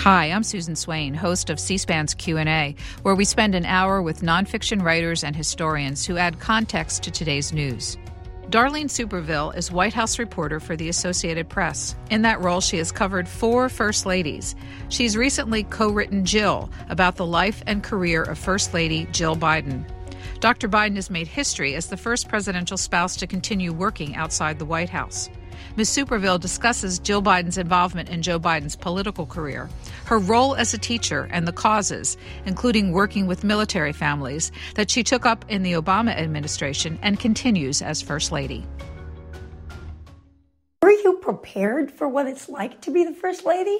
Hi, I'm Susan Swain, host of C-SPAN's Q&A, where we spend an hour with nonfiction writers and historians who add context to today's news. Darlene Superville is White House reporter for the Associated Press. In that role, she has covered four First Ladies. She's recently co written Jill about the life and career of First Lady Jill Biden. Dr. Biden has made history as the first presidential spouse to continue working outside the White House. Ms. Superville discusses Jill Biden's involvement in Joe Biden's political career, her role as a teacher, and the causes, including working with military families, that she took up in the Obama administration and continues as First Lady. Were you prepared for what it's like to be the First Lady?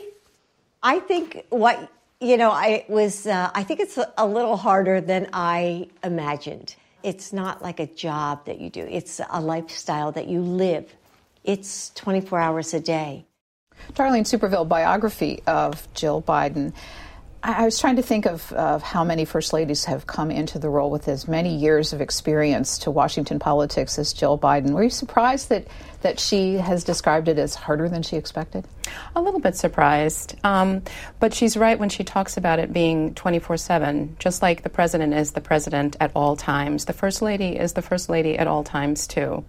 I think what, you know, I was, uh, I think it's a little harder than I imagined. It's not like a job that you do, it's a lifestyle that you live it's 24 hours a day. Darlene Superville biography of Jill Biden. I was trying to think of, of, how many first ladies have come into the role with as many years of experience to Washington politics as Jill Biden. Were you surprised that that she has described it as harder than she expected? A little bit surprised, um, but she's right when she talks about it being 24 7. Just like the president is the president at all times, the first lady is the first lady at all times too.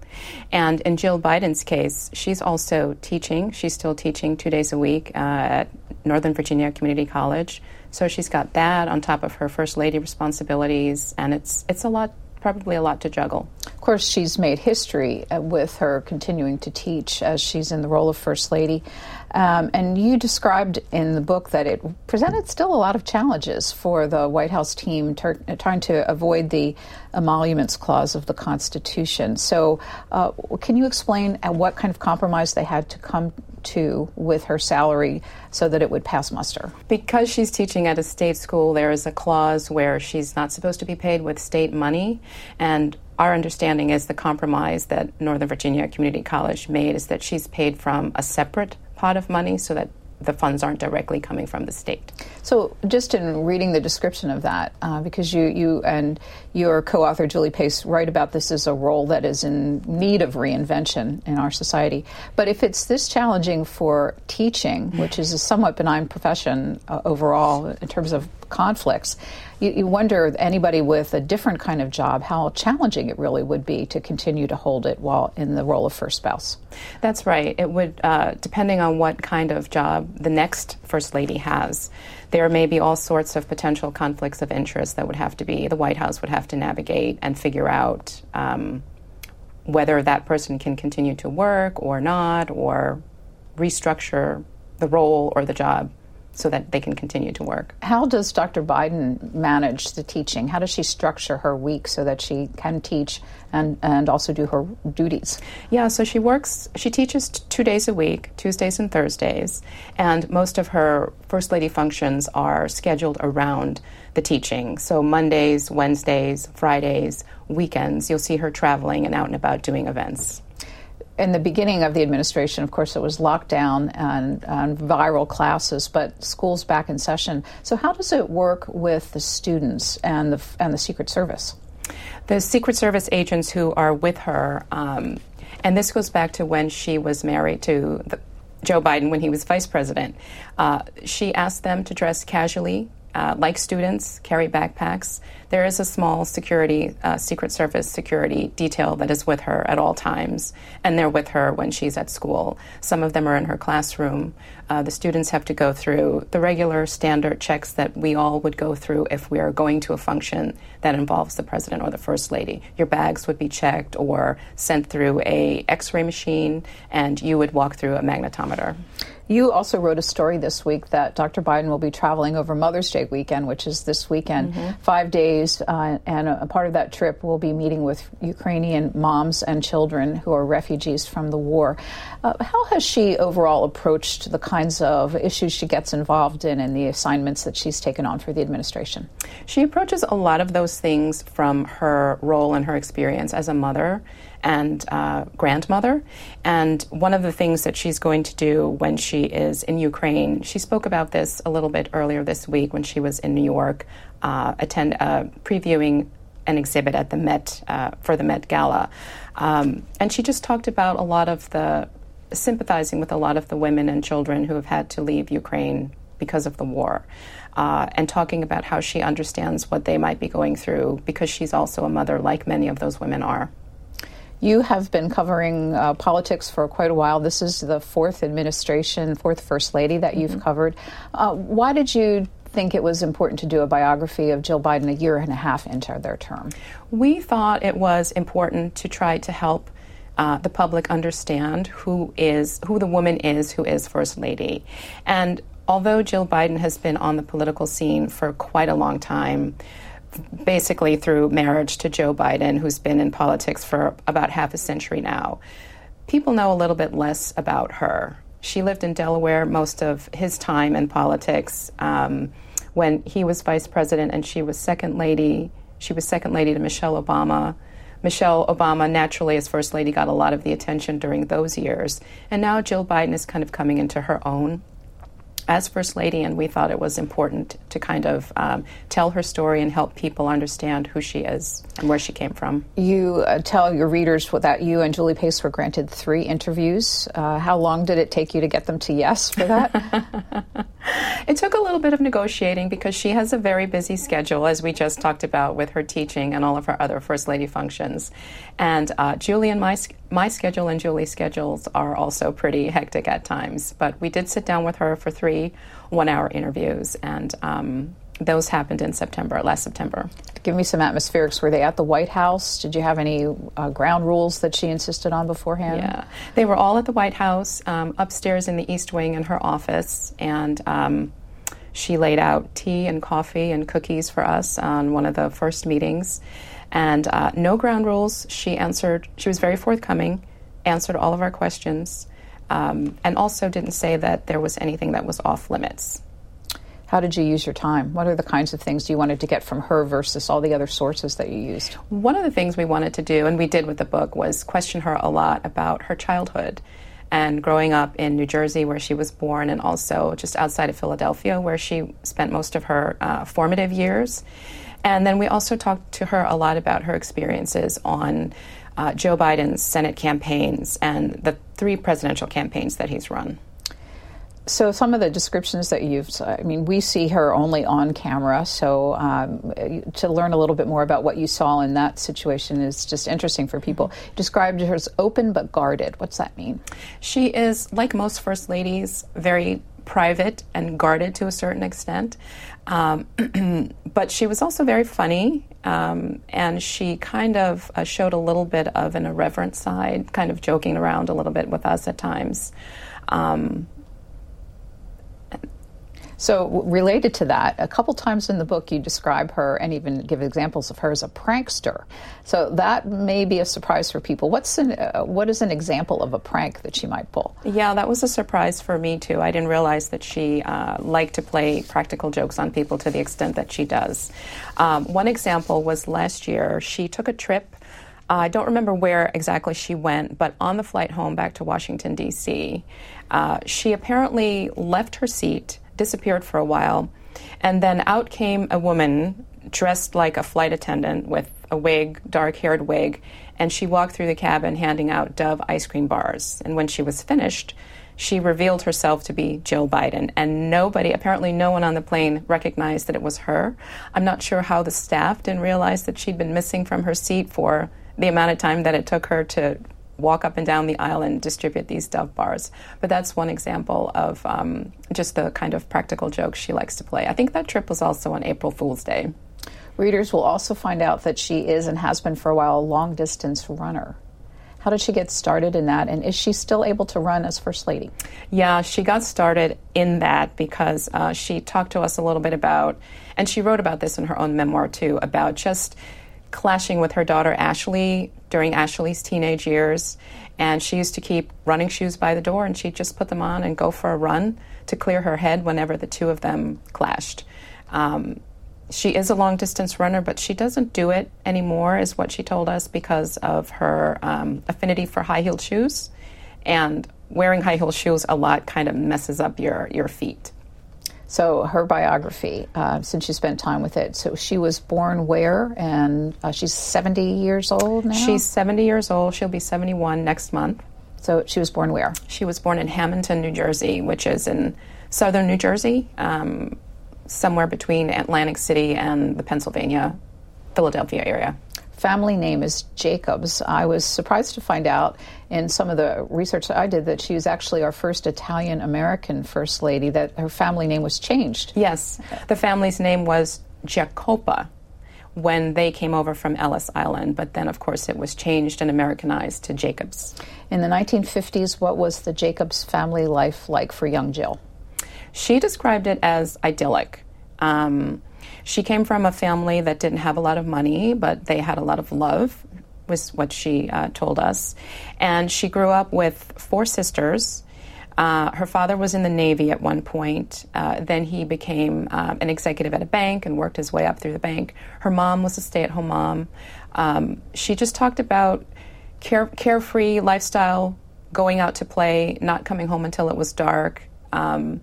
And in Jill Biden's case, she's also teaching. She's still teaching two days a week uh, at Northern Virginia Community College. So she's got that on top of her first lady responsibilities, and it's it's a lot, probably a lot to juggle. Of course, she's made history uh, with her continuing to teach as she's in the role of first lady. Um, and you described in the book that it presented still a lot of challenges for the White House team ter- trying to avoid the emoluments clause of the Constitution. So, uh, can you explain what kind of compromise they had to come to with her salary so that it would pass muster? Because she's teaching at a state school, there is a clause where she's not supposed to be paid with state money. And our understanding is the compromise that Northern Virginia Community College made is that she's paid from a separate pot of money so that the funds aren't directly coming from the state. So, just in reading the description of that, uh, because you, you and your co author Julie Pace write about this as a role that is in need of reinvention in our society. But if it's this challenging for teaching, which is a somewhat benign profession uh, overall in terms of conflicts, you, you, wonder anybody with a different kind of job how challenging it really would be to continue to hold it while in the role of first spouse. That's right. It would, uh, depending on what kind of job the next first lady has, there may be all sorts of potential conflicts of interest that would have to be the White House would have to navigate and figure out. Um, whether that person can continue to work or not, or restructure the role or the job so that they can continue to work. How does Dr. Biden manage the teaching? How does she structure her week so that she can teach and, and also do her duties? Yeah, so she works, she teaches t- two days a week, Tuesdays and Thursdays, and most of her First Lady functions are scheduled around the teaching. So Mondays, Wednesdays, Fridays, weekends, you'll see her traveling and out and about doing events in the beginning of the administration, of course, it was lockdown and, and, viral classes, but schools back in session. So, how does it work with the students and the and the Secret Service? The Secret Service agents who are with her, um, and this goes back to when she was married to the, Joe Biden when he was vice president. Uh, she asked them to dress casually, uh, like students, carry backpacks there is a small security, uh, Secret Service security detail that is with her at all times, and they're with her when she's at school. Some of them are in her classroom. Uh, the students have to go through the regular standard checks that we all would go through if we are going to a function that involves the president or the first lady. Your bags would be checked or sent through a X-ray machine, and you would walk through a magnetometer. You also wrote a story this week that Dr. Biden will be traveling over Mother's Day weekend, which is this weekend, mm-hmm. five days, uh, and a, a, part of that trip will be meeting with Ukrainian moms and children who are refugees from the war. Uh, how has she overall approached the kinds of issues she gets involved in and the assignments that she's taken on for the administration? She approaches a lot of those things from her role and her experience as a mother and uh, grandmother. And one of the things that she's going to do when she is in Ukraine, she spoke about this a little bit earlier this week when she was in New York, uh, attend uh, previewing an exhibit at the Met uh, for the Met Gala, um, and she just talked about a lot of the sympathizing with a lot of the women and children who have had to leave Ukraine because of the war. Uh, and talking about how she understands what they might be going through because she's also a mother, like many of those women are. You have been covering uh, politics for quite a while. This is the fourth administration, fourth First Lady that you've mm-hmm. covered. Uh, why did you think it was important to do a biography of Jill Biden a year and a half into their term? We thought it was important to try to help uh, the public understand who is who the woman is who is First Lady, and although Jill Biden has been on the political scene for quite a long time basically through marriage to Joe Biden, who's been in politics for about half a century now. People know a little bit less about her. She lived in Delaware most of his time in politics um, when he was vice president and she was second lady. She was second lady to Michelle Obama. Michelle Obama, naturally, as First Lady, got a lot of the attention during those years. And now Jill Biden is kind of coming into her own as First Lady, and we thought it was important to kind of um, tell her story and help people understand who she is and where she came from. You uh, tell your readers that you and Julie Pace were granted three interviews. Uh, how long did it take you to get them to yes for that? it took a little bit of negotiating because she has a very busy schedule, as we just talked about with her teaching and all of her other First Lady functions. And uh, Julie and my, my schedule and Julie's schedules are also pretty hectic at times. But we did sit down with her for three three one hour interviews. And um, those happened in September, last September. Give me some atmospherics. Were they at the White House? Did you have any uh, ground rules that she insisted on beforehand? Yeah, they were all at the White House, um, upstairs in the East Wing in her office, and um, she laid out tea and coffee and cookies for us on one of the first meetings. And uh, no ground rules. She answered. She was very forthcoming, answered all of our questions um, and also didn't say that there was anything that was off limits. How did you use your time? What are the kinds of things you wanted to get from her versus all the other sources that you used? One of the things we wanted to do, and we did with the book, was question her a lot about her childhood and growing up in New Jersey, where she was born, and also just outside of Philadelphia, where she spent most of her uh, formative years. And then we also talked to her a lot about her experiences on uh, Joe Biden's Senate campaigns and the three presidential campaigns that he's run. So, some of the descriptions that you've, I mean, we see her only on camera. So, um, to learn a little bit more about what you saw in that situation is just interesting for people. described her as open but guarded. What's that mean? She is, like most first ladies, very private and guarded to a certain extent. Um, but she was also very funny, um, and she kind of uh, showed a little bit of an irreverent side, kind of joking around a little bit with us at times. Um, so, related to that, a couple times in the book you describe her and even give examples of her as a prankster. So that may be a surprise for people. What's an, uh, what is an example of a prank that she might pull? Yeah, that was a surprise for me too. I didn't realize that she uh, liked to play practical jokes on people to the extent that she does. Um, one example was last year. She took a trip. Uh, I don't remember where exactly she went, but on the flight home back to Washington, D.C., uh, she apparently left her seat disappeared for a while. And then out came a woman dressed like a flight attendant with a wig, dark haired wig, and she walked through the cabin handing out Dove ice cream bars. And when she was finished, she revealed herself to be Jill Biden. And nobody, apparently, no one on the plane recognized that it was her. I'm not sure how the staff didn't realize that she'd been missing from her seat for the amount of time that it took her to walk up and down the aisle and distribute these Dove bars. But that's one example of um, just the kind of practical jokes she likes to play. I think that trip was also on April Fool's Day. Readers will also find out that she is and has been for a while a long distance runner. How did she get started in that, and is she still able to run as First Lady? Yeah, she got started in that because uh, she talked to us a little bit about, and she wrote about this in her own memoir too, about just clashing with her daughter Ashley during Ashley's teenage years. And she used to keep running shoes by the door, and she'd just put them on and go for a run to clear her head whenever the two of them clashed. Um, she is a long distance runner, but she doesn't do it anymore, is what she told us, because of her um, affinity for high heeled shoes. And wearing high heeled shoes a lot kind of messes up your, your feet. So her biography, uh, since you spent time with it, so she was born where, and uh, she's 70 years old now. She's 70 years old. She'll be 71 next month. So she was born where? She was born in Hammonton, New Jersey, which is in southern New Jersey, um, somewhere between Atlantic City and the Pennsylvania, Philadelphia area family name is Jacobs. I was surprised to find out in some of the research that I did that she was actually our first Italian American First Lady, that her family name was changed. Yes, the family's name was Giacoppa when they came over from Ellis Island, but then, of course, it was changed and Americanized to Jacobs. In the 1950s, what was the Jacobs family life like for young Jill? She described it as idyllic. Um, she came from a family that didn't have a lot of money, but they had a lot of love, was what she uh, told us. And she grew up with four sisters. Uh, her father was in the Navy at one point. Uh, then he became uh, an executive at a bank and worked his way up through the bank. Her mom was a stay at home mom. Um, she just talked about care- carefree lifestyle, going out to play, not coming home until it was dark. Um,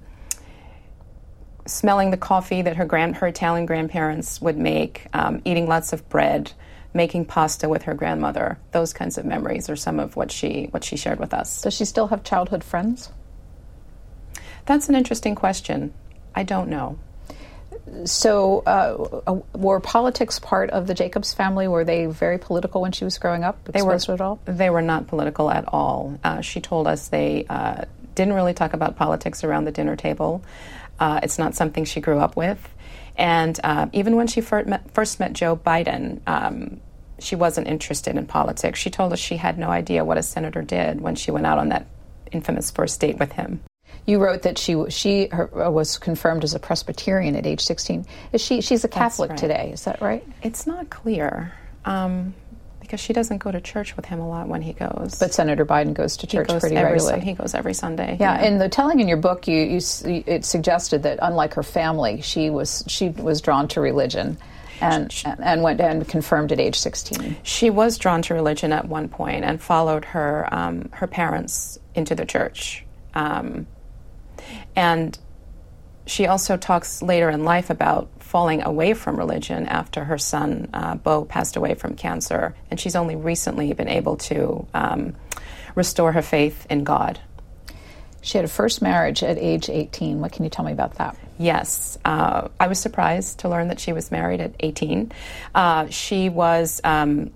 smelling the coffee that her grand her Italian grandparents would make, um, eating lots of bread, making pasta with her grandmother. Those kinds of memories are some of what she what she shared with us. Does she still have childhood friends? That's an interesting question. I don't know. So, uh, were politics part of the Jacobs family? Were they very political when she was growing up? They were at all. They were not political at all. Uh, she told us they uh, didn't really talk about politics around the dinner table. Uh, it's not something she grew up with. And uh, even when she first met, first met Joe Biden, um, she wasn't interested in politics. She told us she had no idea what a senator did when she went out on that infamous first date with him. You wrote that she she her, uh, was confirmed as a Presbyterian at age 16. Is she she's a Catholic right. today? Is that right? It's not clear. Um, because she doesn't go to church with him a lot when he goes. But Senator Biden goes to church goes pretty regularly. He goes every Sunday. Yeah, yeah. in the telling in your book, you, you it suggested that unlike her family, she was she was drawn to religion. And, and went and confirmed at age 16. She was drawn to religion at one point and followed her um, her parents into the church. Um, and she also talks later in life about falling away from religion after her son, uh, Beau, passed away from cancer. And she's only recently been able to um, restore her faith in God. She had a first marriage at age 18. What can you tell me about that? Yes. Uh, I was surprised to learn that she was married at 18. Uh, she was um,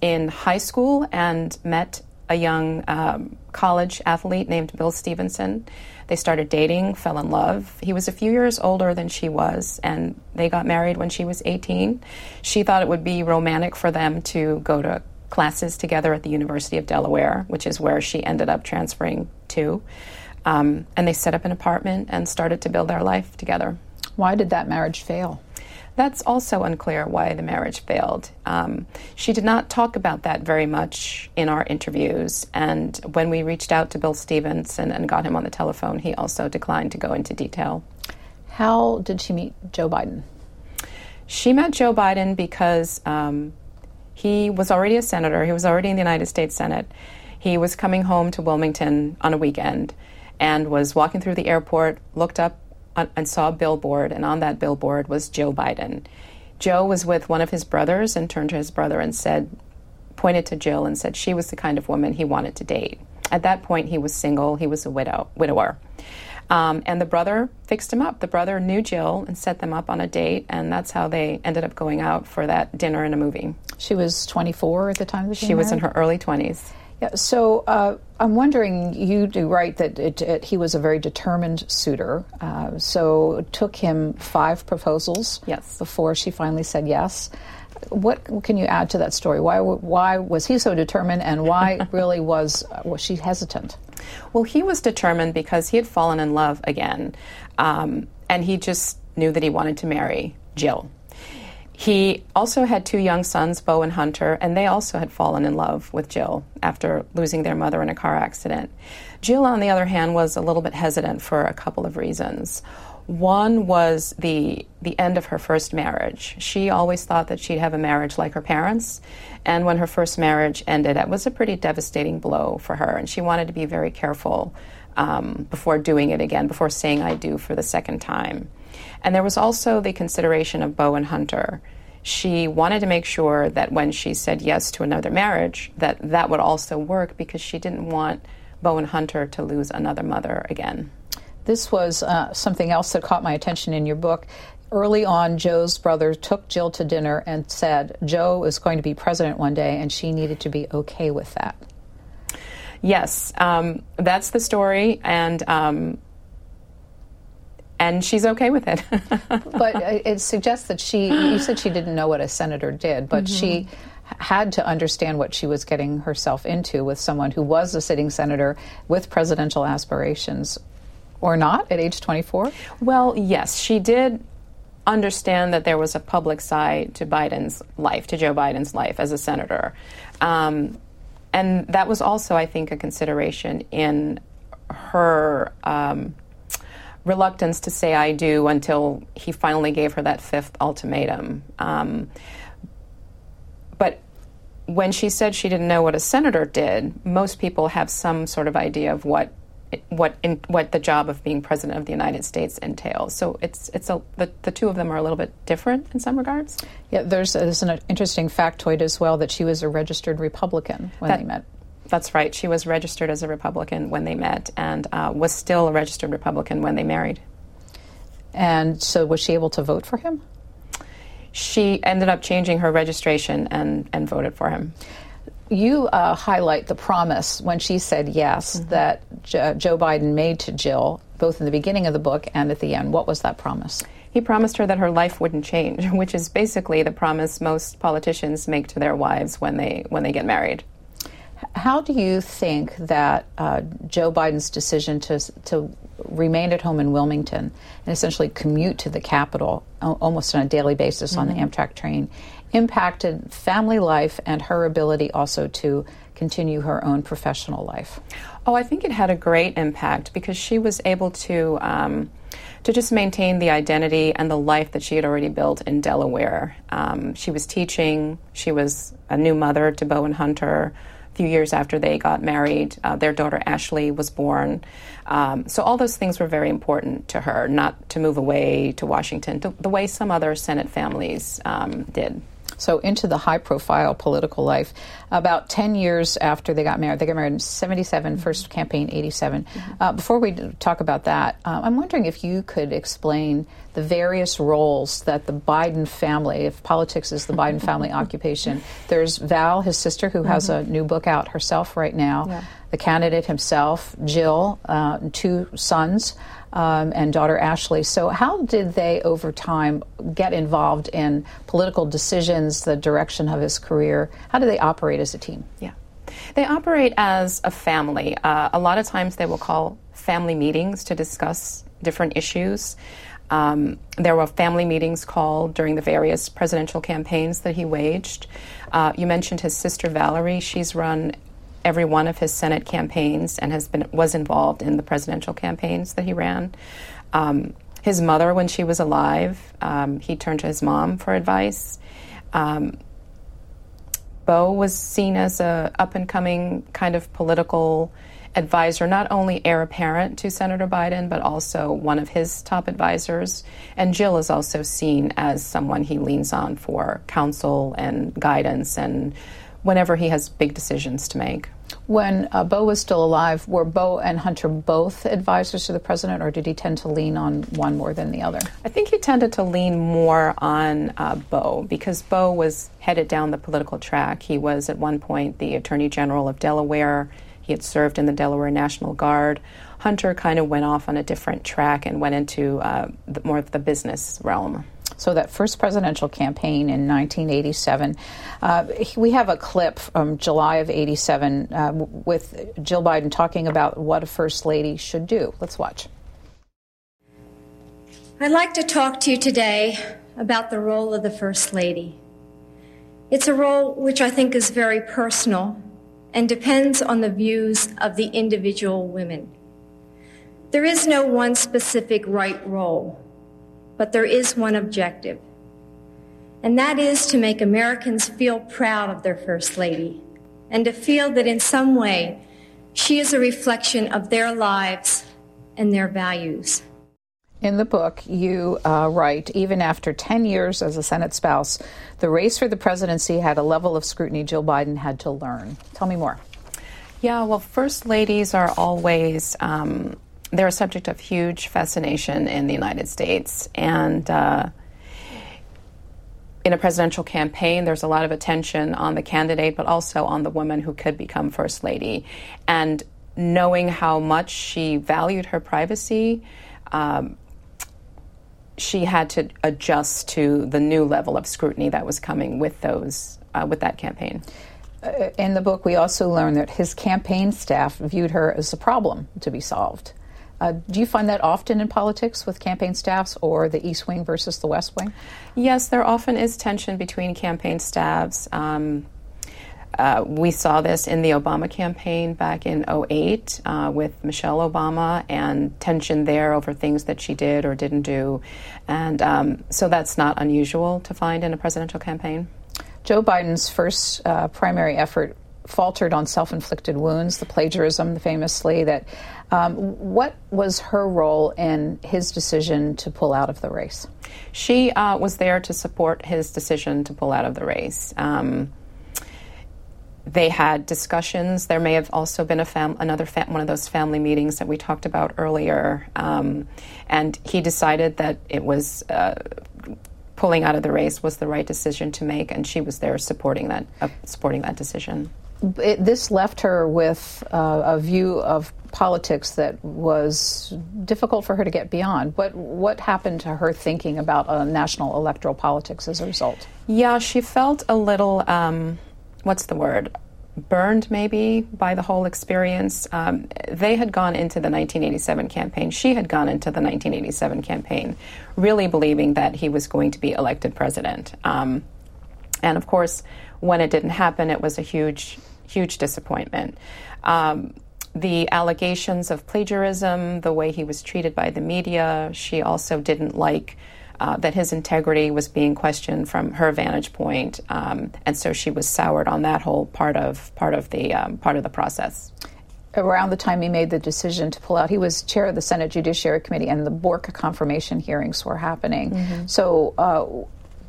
in high school and met a young um, college athlete named Bill Stevenson. They started dating, fell in love. He was a few years older than she was, and they got married when she was 18. She thought it would be romantic for them to go to classes together at the University of Delaware, which is where she ended up transferring to. Um, and they set up an apartment and started to build their life together. Why did that marriage fail? That's also unclear why the marriage failed. Um, she did not talk about that very much in our interviews, and when we reached out to Bill Stevenson and got him on the telephone, he also declined to go into detail. How did she meet Joe Biden? She met Joe Biden because um, he was already a senator, he was already in the United States Senate. He was coming home to Wilmington on a weekend and was walking through the airport, looked up and saw a billboard, and on that billboard was Joe Biden. Joe was with one of his brothers and turned to his brother and said, pointed to Jill and said she was the kind of woman he wanted to date. At that point, he was single, he was a widow, widower. Um, and the brother fixed him up. The brother knew Jill and set them up on a date, and that's how they ended up going out for that dinner and a movie. She was 24 at the time that she was in her early 20s. Yeah, so uh, I'm wondering, you do write that it, it, he was a very determined suitor. Uh, so it took him five proposals yes. before she finally said yes. What can you add to that story? Why, why was he so determined, and why really was, was she hesitant? Well, he was determined because he had fallen in love again, um, and he just knew that he wanted to marry Jill. He also had two young sons, Beau and Hunter, and they also had fallen in love with Jill after losing their mother in a car accident. Jill, on the other hand, was a little bit hesitant for a couple of reasons. One was the the end of her first marriage. She always thought that she'd have a marriage like her parents, and when her first marriage ended, it was a pretty devastating blow for her, and she wanted to be very careful um, before doing it again, before saying "I do" for the second time. And there was also the consideration of Beau and Hunter. She wanted to make sure that when she said yes to another marriage, that that would also work because she didn't want Beau and Hunter to lose another mother again. This was uh, something else that caught my attention in your book. Early on, Joe's brother took Jill to dinner and said Joe is going to be president one day, and she needed to be okay with that. Yes, um, that's the story, and um, and she's okay with it. but it suggests that she. You said she didn't know what a senator did, but mm-hmm. she had to understand what she was getting herself into with someone who was a sitting senator with presidential aspirations, or not at age 24. Well, yes, she did understand that there was a public side to Biden's life, to Joe Biden's life as a senator. Um, and that was also, I think, a consideration in her um, reluctance to say I do until he finally gave her that fifth ultimatum. Um, but when she said she didn't know what a senator did, most people have some sort of idea of what what in, what the job of being president of the United States entails. So it's it's a the, the two of them are a little bit different in some regards. Yeah, there's, there's an interesting factoid as well that she was a registered Republican when that, they met. That's right. She was registered as a Republican when they met, and uh, was still a registered Republican when they married. And so, was she able to vote for him? She ended up changing her registration and and voted for him you uh, highlight the promise when she said yes mm-hmm. that Joe Biden made to Jill, both in the beginning of the book and at the end. What was that promise? He promised her that her life wouldn't change, which is basically the promise most politicians make to their wives when they when they get married. How do you think that uh, Joe Biden's decision to to remain at home in Wilmington and essentially commute to the Capitol almost on a daily basis mm-hmm. on the mm-hmm. Amtrak train impacted family life and her ability also to continue her own professional life? Oh, I think it had a great impact because she was able to. Um, to just maintain the identity and the life that she had already built in Delaware. Um, she was teaching, she was a new mother to Beau and Hunter. Few years after they got married, uh, their daughter Ashley was born. Um, so, all those things were very important to her, not to move away to Washington to, the way some other Senate families um, did so into the high profile political life. About 10 years after they got married, they got married in 77, mm-hmm. first campaign 87. Mm-hmm. Uh, before we talk about that, uh, I'm wondering if you could explain the various roles that the Biden family, if politics is the Biden family occupation, there's Val, his sister, who mm-hmm. has a new book out herself right now, yeah. the candidate himself, Jill, uh, two sons um, and daughter Ashley. So, how did they over time get involved in political decisions, the direction of his career? How do they operate as a team? Yeah. They operate as a family. Uh, a lot of times they will call family meetings to discuss different issues. Um, there were family meetings called during the various presidential campaigns that he waged. Uh, you mentioned his sister Valerie. She's run every one of his Senate campaigns and has been was involved in the presidential campaigns that he ran. Um, his mother, when she was alive, um, he turned to his mom for advice. Um, Beau was seen as a up and coming kind of political advisor, not only heir apparent to Senator Biden, but also one of his top advisors. And Jill is also seen as someone he leans on for counsel and guidance and whenever he has big decisions to make. When uh, Beau was still alive, were Beau and Hunter both advisors to the president, or did he tend to lean on one more than the other? I think he tended to lean more on uh, Beau because Beau was headed down the political track. He was at one point the Attorney General of Delaware. He had served in the Delaware National Guard. Hunter kind of went off on a different track and went into uh, the, more of the business realm. So, that first presidential campaign in 1987, uh, we have a clip from July of 87 uh, with Jill Biden talking about what a first lady should do. Let's watch. I'd like to talk to you today about the role of the first lady. It's a role which I think is very personal and depends on the views of the individual women. There is no one specific right role but there is one objective, and that is to make Americans feel proud of their First Lady and to feel that in some way she is a reflection of their lives and their values. In the book, you uh, write even after 10 years as a Senate spouse, the race for the presidency had a level of scrutiny Jill Biden had to learn. Tell me more. Yeah, well, first ladies are always um, they're a subject of huge fascination in the United States, and uh, in a presidential campaign, there's a lot of attention on the candidate, but also on the woman who could become first lady, and knowing how much she valued her privacy. Um, she had to adjust to the new level of scrutiny that was coming with those uh, with that campaign. Uh, in the book, we also learn that his campaign staff viewed her as a problem to be solved. Uh, do you find that often in politics with campaign staffs or the East Wing versus the West Wing? Yes, there often is tension between campaign staffs. Um, uh, we saw this in the Obama campaign back in 08 uh, with Michelle Obama and tension there over things that she did or didn't do. And um, so that's not unusual to find in a presidential campaign. Joe Biden's first uh, primary effort faltered on self inflicted wounds, the plagiarism, famously. That um, what was her role in his decision to pull out of the race? She uh, was there to support his decision to pull out of the race. Um, they had discussions. There may have also been a fam- another fam- one of those family meetings that we talked about earlier, um, and he decided that it was uh, pulling out of the race was the right decision to make, and she was there supporting that uh, supporting that decision. It, this left her with uh, a view of politics that was difficult for her to get beyond. What what happened to her thinking about uh, national electoral politics as a result? Yeah, she felt a little. Um, what's the word? Burned maybe by the whole experience. Um, they had gone into the 1987 campaign. She had gone into the 1987 campaign, really believing that he was going to be elected president. Um, and of course, when it didn't happen, it was a huge, huge disappointment. Um, the allegations of plagiarism, the way he was treated by the media, she also didn't like uh, that his integrity was being questioned from her vantage point, um, and so she was soured on that whole part of part of the um, part of the process. Around the time he made the decision to pull out, he was chair of the Senate Judiciary Committee, and the Bork confirmation hearings were happening. Mm-hmm. So, uh,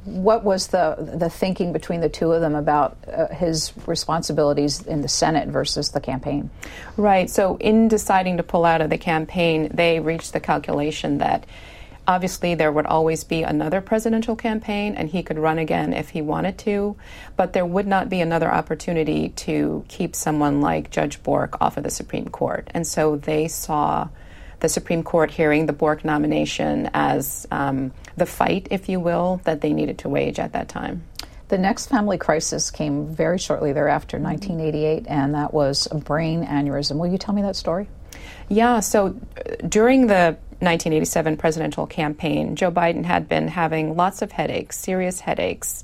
what was the the thinking between the two of them about uh, his responsibilities in the Senate versus the campaign? Right. So, in deciding to pull out of the campaign, they reached the calculation that Obviously, there would always be another presidential campaign, and he could run again if he wanted to, but there would not be another opportunity to keep someone like Judge Bork off of the Supreme Court. And so they saw the Supreme Court hearing the Bork nomination as um, the fight, if you will, that they needed to wage at that time. The next family crisis came very shortly thereafter, 1988, and that was a brain aneurysm. Will you tell me that story? Yeah, so uh, during the 1987 presidential campaign, Joe Biden had been having lots of headaches, serious headaches.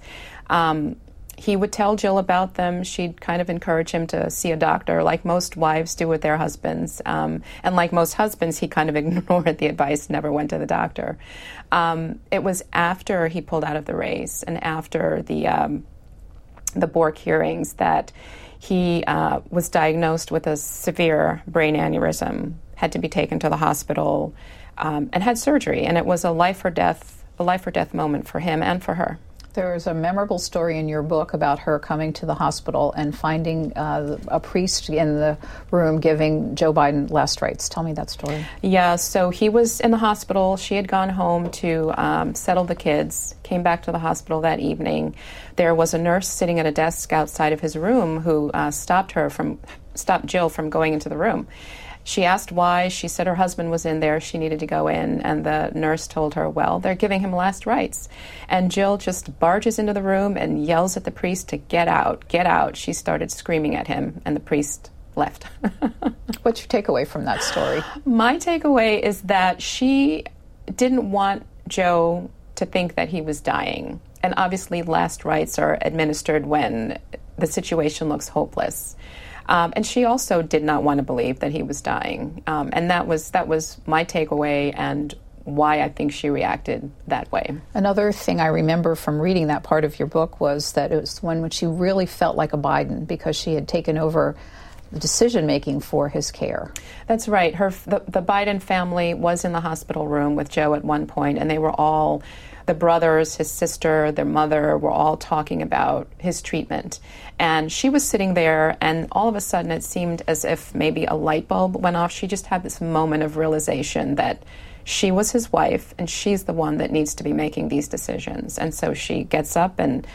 Um, he would tell Jill about them. She'd kind of encourage him to see a doctor, like most wives do with their husbands. Um, and like most husbands, he kind of ignored the advice, never went to the doctor. Um, it was after he pulled out of the race and after the um, the Bork hearings that he uh, was diagnosed with a severe brain aneurysm, had to be taken to the hospital um, and had surgery. And it was a life or death, a life or death moment for him and for her. There is a memorable story in your book about her coming to the hospital and finding uh, a priest in the room giving Joe Biden last rites. Tell me that story. Yeah, so he was in the hospital. She had gone home to um, settle the kids, came back to the hospital that evening. There was a nurse sitting at a desk outside of his room who uh, stopped her from, stopped Jill from going into the room. She asked why. She said her husband was in there. She needed to go in. And the nurse told her, well, they're giving him last rites. And Jill just barges into the room and yells at the priest to get out, get out. She started screaming at him, and the priest left. What's your takeaway from that story? My takeaway is that she didn't want Joe to think that he was dying. And obviously, last rites are administered when the situation looks hopeless. Um, and she also did not want to believe that he was dying. Um, and that was that was my takeaway and why I think she reacted that way. Another thing I remember from reading that part of your book was that it was one when she really felt like a Biden because she had taken over the decision making for his care. That's right. Her the, the Biden family was in the hospital room with Joe at one point, and they were all the brothers, his sister, their mother were all talking about his treatment. And she was sitting there, and all of a sudden it seemed as if maybe a light bulb went off. She just had this moment of realization that she was his wife, and she's the one that needs to be making these decisions. And so she gets up and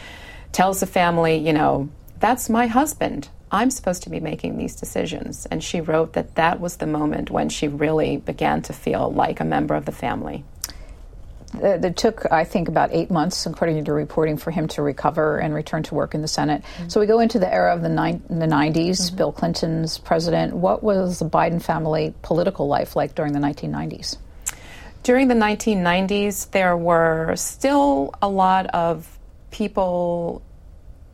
tells the family, you know, that's my husband. I'm supposed to be making these decisions. And she wrote that that was the moment when she really began to feel like a member of the family. It took, I think, about eight months, according to reporting, for him to recover and return to work in the Senate. Mm-hmm. So we go into the era of the, ni- the 90s, mm-hmm. Bill Clinton's president. What was the Biden family political life like during the 1990s? During the 1990s, there were still a lot of people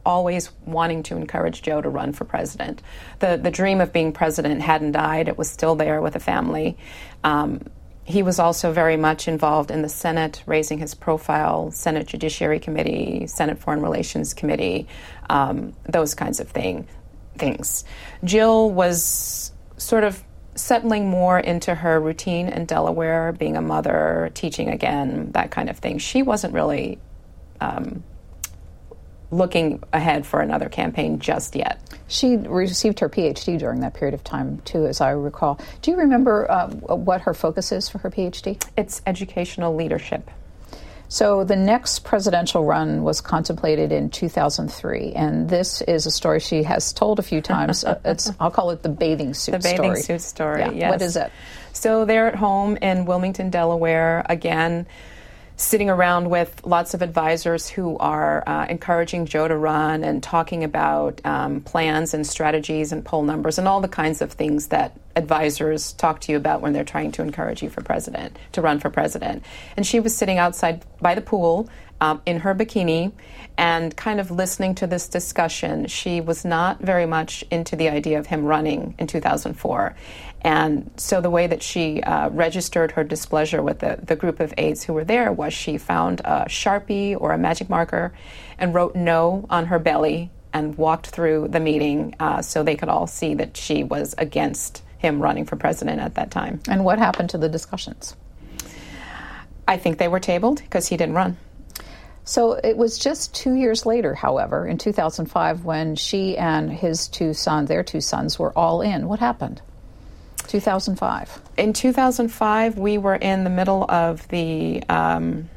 always wanting to encourage Joe to run for president. The the dream of being president hadn't died; it was still there with the family. Um, he was also very much involved in the Senate, raising his profile, Senate Judiciary Committee, Senate Foreign Relations Committee, um, those kinds of thing, things. Jill was sort of settling more into her routine in Delaware, being a mother, teaching again, that kind of thing. She wasn't really um, looking ahead for another campaign just yet. She received her PhD during that period of time, too, as I recall. Do you remember uh, what her focus is for her PhD? It's educational leadership. So the next presidential run was contemplated in 2003, and this is a story she has told a few times. uh, it's I'll call it the bathing suit. The bathing story. suit story. Yeah. Yes. What is it? So they're at home in Wilmington, Delaware. Again, sitting around with lots of advisors who are uh, encouraging Joe to run and talking about um, plans and strategies and poll numbers and all the kinds of things that advisors talk to you about when they're trying to encourage you for president, to run for president. And she was sitting outside by the pool um, in her bikini and kind of listening to this discussion. She was not very much into the idea of him running in 2004. And so the way that she uh, registered her displeasure with the, the group of aides who were there was she found a Sharpie or a magic marker and wrote no on her belly and walked through the meeting uh, so they could all see that she was against him running for president at that time. And what happened to the discussions? I think they were tabled because he didn't run. So it was just two years later, however, in 2005, when she and his two sons, their two sons, were all in. What happened? 2005. In 2005, we were in the middle of the um,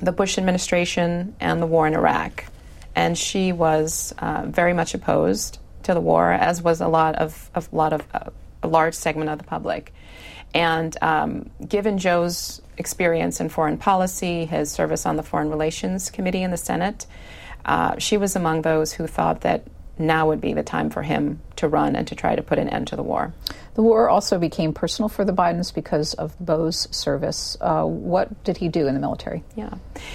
the Bush administration and the war in Iraq, and she was uh, very much opposed to the war, as was a lot of, a lot of uh, a large segment of the public. And um, given Joe's experience in foreign policy, his service on the Foreign Relations Committee in the Senate, uh, she was among those who thought that now would be the time for him to run and to try to put an end to the war. The war also became personal for the Bidens because of Beau's service. Uh, what did he do in the military? Yeah.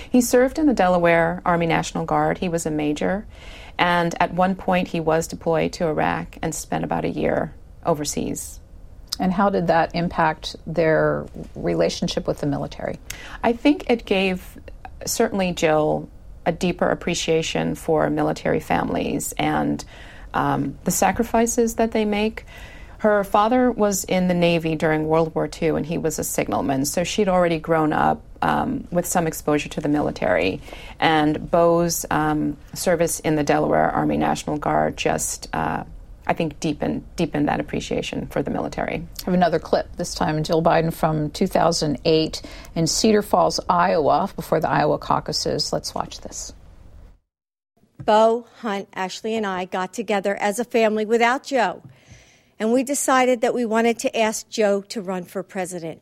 He served in the Delaware Army National Guard. He was a major. And at one point, he was deployed to Iraq and spent about a year overseas. And how did that impact their relationship with the military? I think it gave certainly Jill a deeper appreciation for military families and um, the sacrifices that they make. Her father was in the Navy during World War II, and he was a signalman, so she'd already grown up um, with some exposure to the military. And Beau's um, service in the Delaware Army National Guard just uh, I think deepen deepen that appreciation for the military. I have another clip. This time, Jill Biden from 2008 in Cedar Falls, Iowa, before the Iowa caucuses. Let's watch this. Beau, Hunt, Ashley, and I got together as a family without Joe, and we decided that we wanted to ask Joe to run for president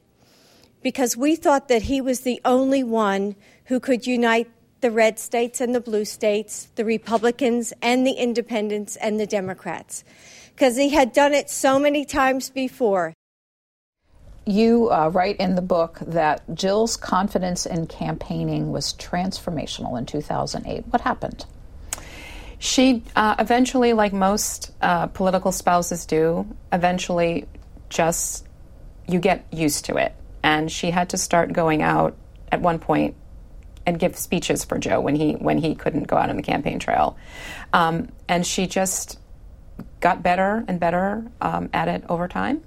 because we thought that he was the only one who could unite the red states and the blue states, the Republicans and the independents and the Democrats, because he had done it so many times before. You uh, write in the book that Jill's confidence in campaigning was transformational in 2008. What happened? She uh, eventually, like most uh, political spouses do, eventually just you get used to it. And she had to start going out at one point and give speeches for Joe when he when he couldn't go out on the campaign trail. Um, and she just got better and better um, at it over time.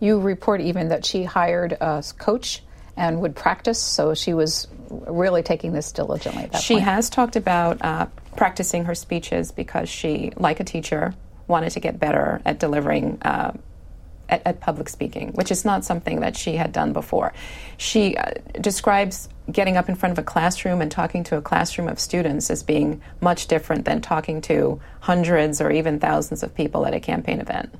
You report even that she hired a coach and would practice. So she was really taking this diligently. she point. has talked about uh, practicing her speeches because she, like a teacher, wanted to get better at delivering. Uh, at, at, public speaking, which is not something that she had done before. She uh, describes getting up in front of a classroom and talking to a classroom of students as being much different than talking to hundreds or even thousands of people at a campaign event.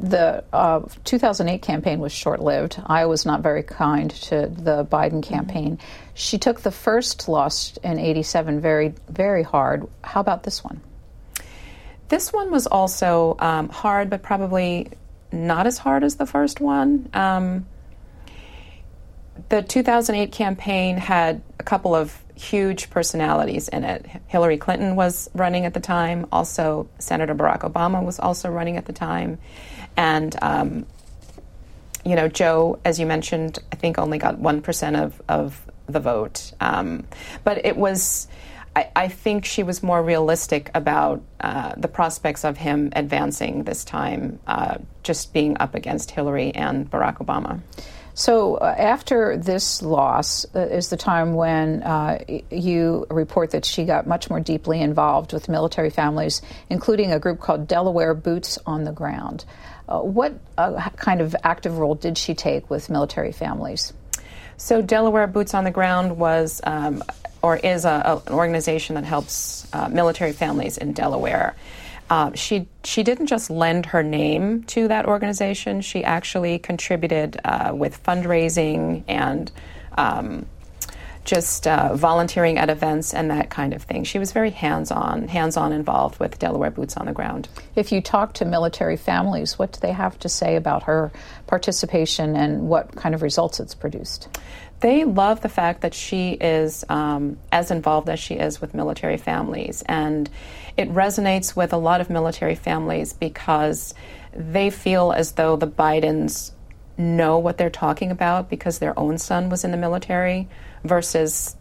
The uh, 2008 campaign was short lived. I was not very kind to the Biden campaign. Mm-hmm. She took the first loss in 87 very, very hard. How about this one? This one was also um, hard, but probably not as hard as the first one. Um, the 2008 campaign had a couple of huge personalities in it. Hillary Clinton was running at the time, also Senator Barack Obama was also running at the time. And, um, you know, Joe, as you mentioned, I think only got 1% of, of the vote. Um, but it was, I, I, think she was more realistic about uh, the prospects of him advancing this time, uh, just being up against Hillary and Barack Obama. So uh, after this loss uh, is the time when uh, you report that she got much more deeply involved with military families, including a group called Delaware Boots on the Ground. Uh, what uh, kind of active role did she take with military families? So Delaware Boots on the Ground was um, or is a, a, an organization that helps uh, military families in Delaware. Uh, she she didn't just lend her name to that organization. She actually contributed uh, with fundraising and um, just uh, volunteering at events and that kind of thing. She was very hands on, hands on involved with Delaware Boots on the Ground. If you talk to military families, what do they have to say about her participation and what kind of results it's produced? They love the fact that she is um, as involved as she is with military families. And it resonates with a lot of military families because they feel as though the Bidens know what they're talking about because their own son was in the military versus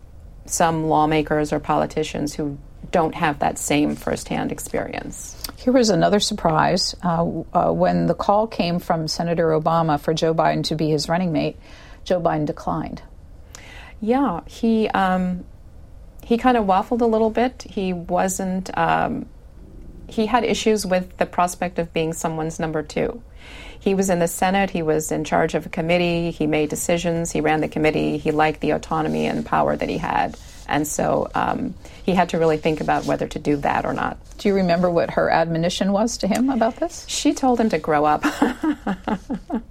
some lawmakers or politicians who don't have that same firsthand experience. Here was another surprise. Uh, uh, when the call came from Senator Obama for Joe Biden to be his running mate, Joe Biden declined. Yeah, he um, he kind of waffled a little bit. He wasn't. Um, he had issues with the prospect of being someone's number two. He was in the Senate. He was in charge of a committee. He made decisions. He ran the committee. He liked the autonomy and power that he had. And so um, he had to really think about whether to do that or not. Do you remember what her admonition was to him about this? She told him to grow up.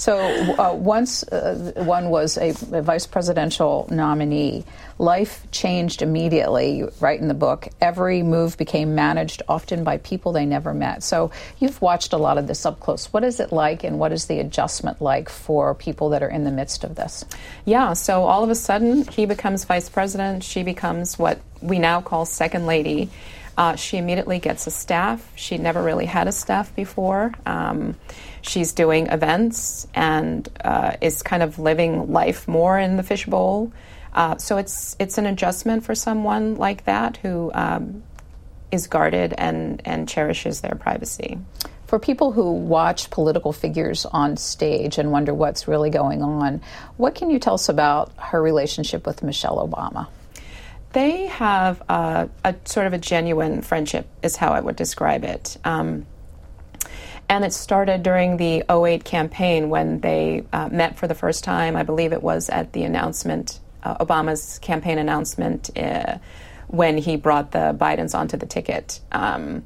So uh, once uh, one was a, a, vice presidential nominee, life changed immediately. Right in the book, every move became managed, often by people they never met. So you've watched a lot of this up close. What is it like, and what is the adjustment like for people that are in the midst of this? Yeah. So all of a sudden, he becomes vice president. She becomes what we now call second lady. Uh, she immediately gets a staff. She never really had a staff before. Um, she's doing events and uh, is kind of living life more in the fishbowl. Uh, so it's it's an adjustment for someone like that who um, is guarded and and cherishes their privacy. For people who watch political figures on stage and wonder what's really going on, what can you tell us about her relationship with Michelle Obama? They have a, a sort of a genuine friendship, is how I would describe it. Um, and it started during the 08 campaign when they uh, met for the first time. I believe it was at the announcement, uh, Obama's campaign announcement, uh, when he brought the Bidens onto the ticket. Um,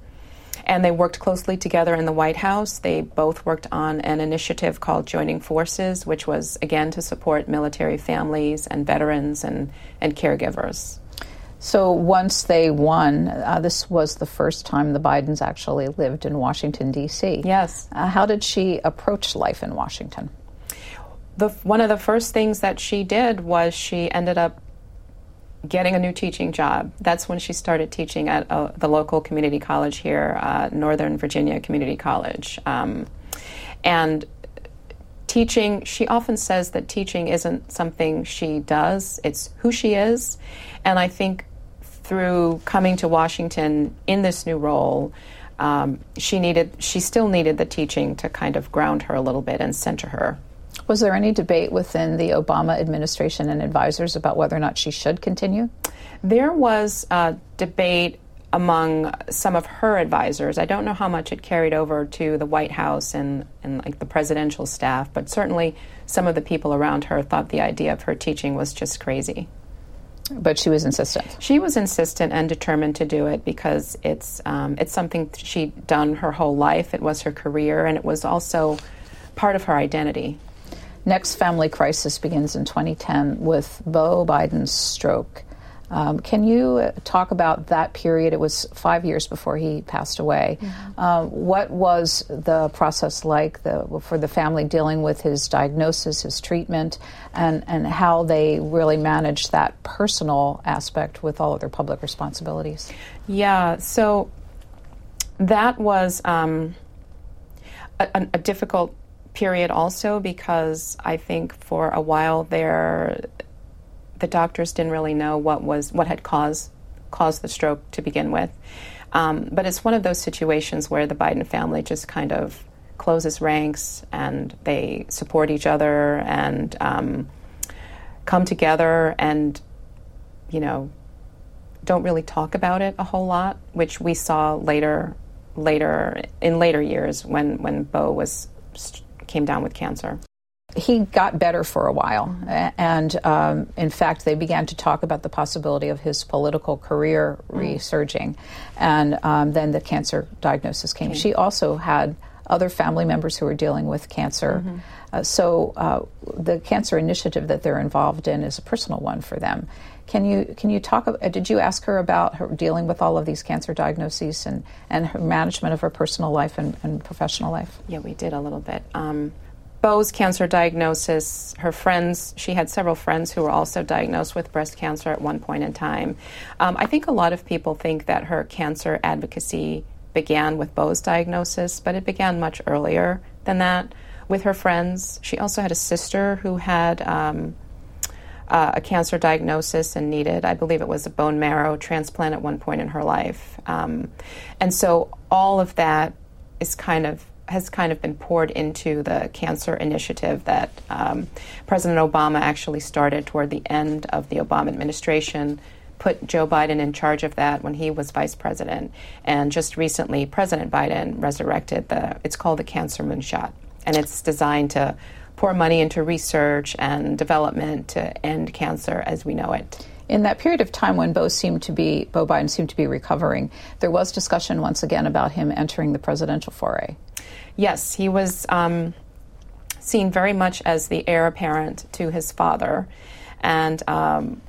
and they worked closely together in the White House. They both worked on an initiative called Joining Forces, which was, again, to support military families and veterans and, and caregivers. So once they won, uh, this was the first time the Bidens actually lived in Washington, D.C. Yes. Uh, how did she approach life in Washington? The, one of the first things that she did was she ended up getting a new teaching job. That's when she started teaching at uh, the local community college here, uh, Northern Virginia Community College. Um, and teaching, she often says that teaching isn't something she does, it's who she is. And I think through coming to Washington in this new role, um, she needed she still needed the teaching to kind of ground her a little bit and center her. Was there any debate within the Obama administration and advisors about whether or not she should continue? There was a debate among some of her advisors. I don't know how much it carried over to the White House and, and like the presidential staff, but certainly some of the people around her thought the idea of her teaching was just crazy. But she was insistent. She was insistent and determined to do it because it's um, it's something she'd done her whole life. It was her career, and it was also part of her identity. Next family crisis begins in 2010 with Beau Biden's stroke. Um, can you talk about that period? It was five years before he passed away. Mm-hmm. Um, what was the process like the, for the family dealing with his diagnosis, his treatment, and, and how they really managed that personal aspect with all of their public responsibilities? Yeah, so that was um, a, a difficult period also because I think for a while there the doctors didn't really know what was what had caused caused the stroke to begin with. Um, but it's one of those situations where the Biden family just kind of closes ranks and they support each other and um, come together and you know don't really talk about it a whole lot, which we saw later later in later years when when Beau was came down with cancer he got better for a while. And um, in fact, they began to talk about the possibility of his political career mm. resurging. And um, then the cancer diagnosis came. Okay. She also had other family members who were dealing with cancer. Mm-hmm. Uh, so uh, the cancer initiative that they're involved in is a personal one for them. Can you can you talk? Uh, did you ask her about her dealing with all of these cancer diagnoses and and her management of her personal life and, and professional life? Yeah, we did a little bit. Um, Beau's cancer diagnosis, her friends, she had several friends who were also diagnosed with breast cancer at one point in time. Um, I think a lot of people think that her cancer advocacy began with Beau's diagnosis, but it began much earlier than that with her friends. She also had a sister who had um, uh, a cancer diagnosis and needed, I believe it was a bone marrow transplant at one point in her life. Um, and so all of that is kind of has kind of been poured into the cancer initiative that um, President Obama actually started toward the end of the Obama administration. Put Joe Biden in charge of that when he was vice president, and just recently, President Biden resurrected the. It's called the Cancer Moonshot, and it's designed to pour money into research and development to end cancer as we know it in that period of time when Beau seemed to be Beau Biden seemed to be recovering, there was discussion once again about him entering the presidential foray. Yes, he was um, seen very much as the heir apparent to his father, and um,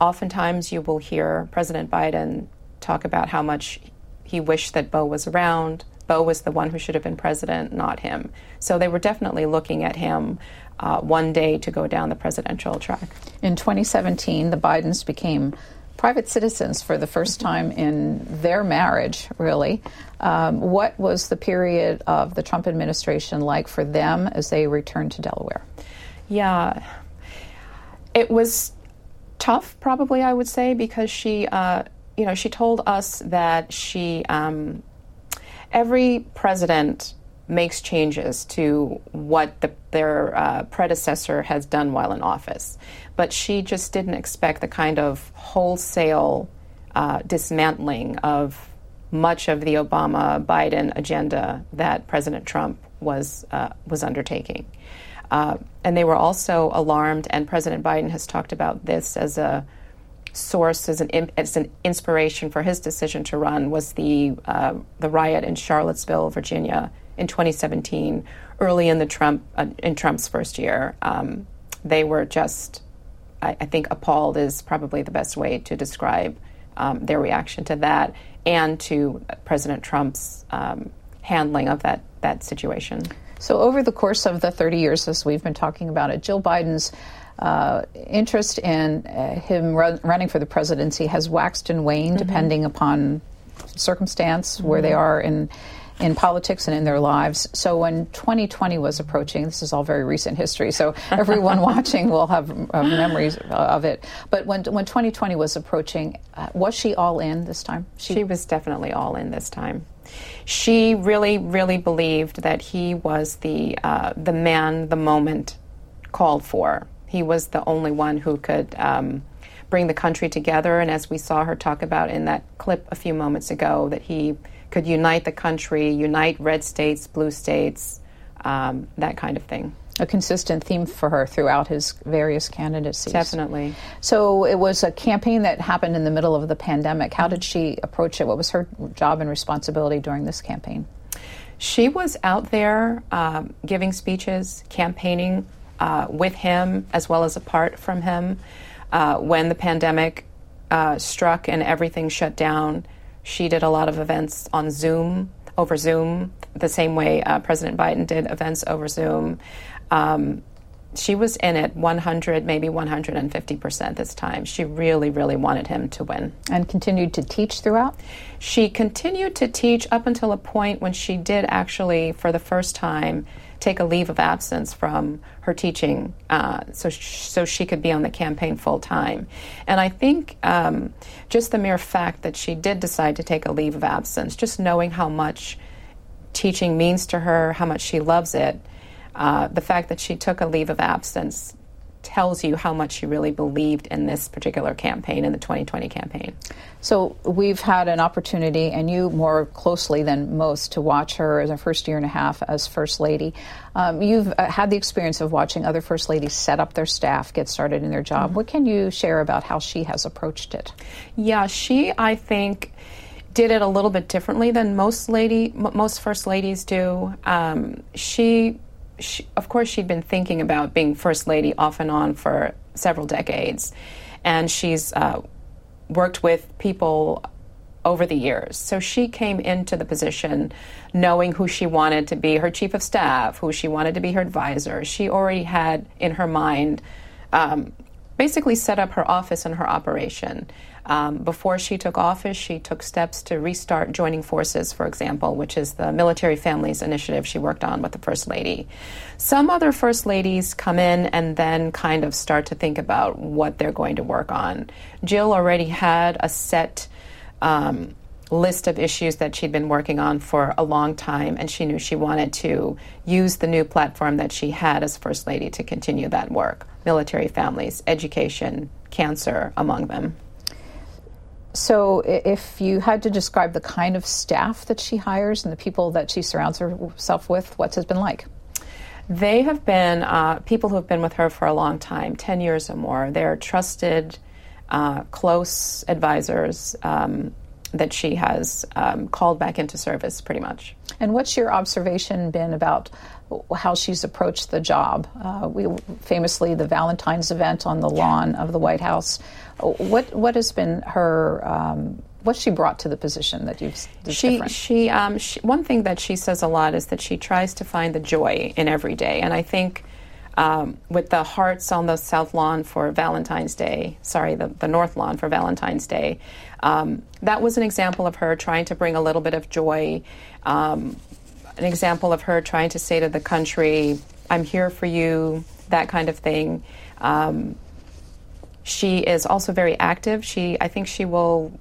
oftentimes you will hear President Biden talk about how much he wished that Beau was around. Beau was the one who should have been president, not him. So they were definitely looking at him uh, one day to go down the presidential track. In 2017, the Bidens became private citizens for the first time in their marriage, really. Um, what was the period of the Trump administration like for them as they returned to Delaware? Yeah, it was tough, probably, I would say, because she, uh, you know, she told us that she, um, every president makes changes to what the, their uh, predecessor has done while in office. But she just didn't expect the kind of wholesale uh, dismantling of much of the Obama Biden agenda that President Trump was, uh, was undertaking. Uh, and they were also alarmed, and President Biden has talked about this as a source, as an, as an inspiration for his decision to run, was the, uh, the riot in Charlottesville, Virginia in 2017, early in the Trump uh, in Trump's first year. Um, they were just, I, I, think, appalled is probably the best way to describe um, their reaction to that and to President Trump's um, handling of that that situation. So, over the course of the 30 years as we've been talking about it, Jill Biden's uh, interest in uh, him run, running for the presidency has waxed and waned mm-hmm. depending upon circumstance, mm-hmm. where they mm-hmm. are in in politics and in their lives. So when 2020 was approaching, this is all very recent history, so everyone watching will have uh, memories of it. But when when 2020 was approaching, uh, was she all in this time? She, she was definitely all in this time. She really, really believed that he was the uh, the man, the moment called for. He was the only one who could um, bring the country together. And as we saw her talk about in that clip a few moments ago, that he could unite the country, unite red states, blue states, um, that kind of thing. A consistent theme for her throughout his various candidacies. Definitely. So it was a campaign that happened in the middle of the pandemic. How did she approach it? What was her job and responsibility during this campaign? She was out there um, giving speeches, campaigning uh, with him as well as apart from him. Uh, when the pandemic uh, struck and everything shut down, she did a lot of events on Zoom, over Zoom, the same way uh, President Biden did events over Zoom. Um, she was in it 100, maybe 150% this time. She really, really wanted him to win. And continued to teach throughout? She continued to teach up until a point when she did actually, for the first time, take a leave of absence from her teaching uh, so, sh- so she could be on the campaign full time. And I think um, just the mere fact that she did decide to take a leave of absence, just knowing how much teaching means to her, how much she loves it, uh, the fact that she took a leave of absence tells you how much she really believed in this particular campaign, in the 2020 campaign. So we've had an opportunity, and you more closely than most, to watch her in her first year and a half as First Lady. Um, you've uh, had the experience of watching other First Ladies set up their staff, get started in their job. Mm-hmm. What can you share about how she has approached it? Yeah, she, I think, did it a little bit differently than most lady, most First Ladies do. Um, she she, of course, she'd been thinking about being First Lady off and on for several decades. And she's uh, worked with people over the years. So she came into the position knowing who she wanted to be her chief of staff, who she wanted to be her advisor. She already had in her mind um, basically set up her office and her operation. Um, before she took office, she took steps to restart Joining Forces, for example, which is the military families initiative she worked on with the First Lady. Some other First Ladies come in and then kind of start to think about what they're going to work on. Jill already had a set um, list of issues that she'd been working on for a long time, and she knew she wanted to use the new platform that she had as First Lady to continue that work military families, education, cancer, among them. So, if you had to describe the kind of staff that she hires and the people that she surrounds herself with, what's it been like? They have been uh, people who have been with her for a long time 10 years or more. They're trusted, uh, close advisors um, that she has um, called back into service pretty much. And what's your observation been about how she's approached the job? Uh, we famously the Valentine's event on the lawn of the White House. What what has been her um, what she brought to the position that you've she different? she, um, she one thing that she says a lot is that she tries to find the joy in every day, and I think. Um, with the hearts on the south lawn for Valentine's Day, sorry, the, the north lawn for Valentine's Day, um, that was an example of her trying to bring a little bit of joy, um, an example of her trying to say to the country, I'm here for you, that kind of thing. Um, she is also very active. She, I think she will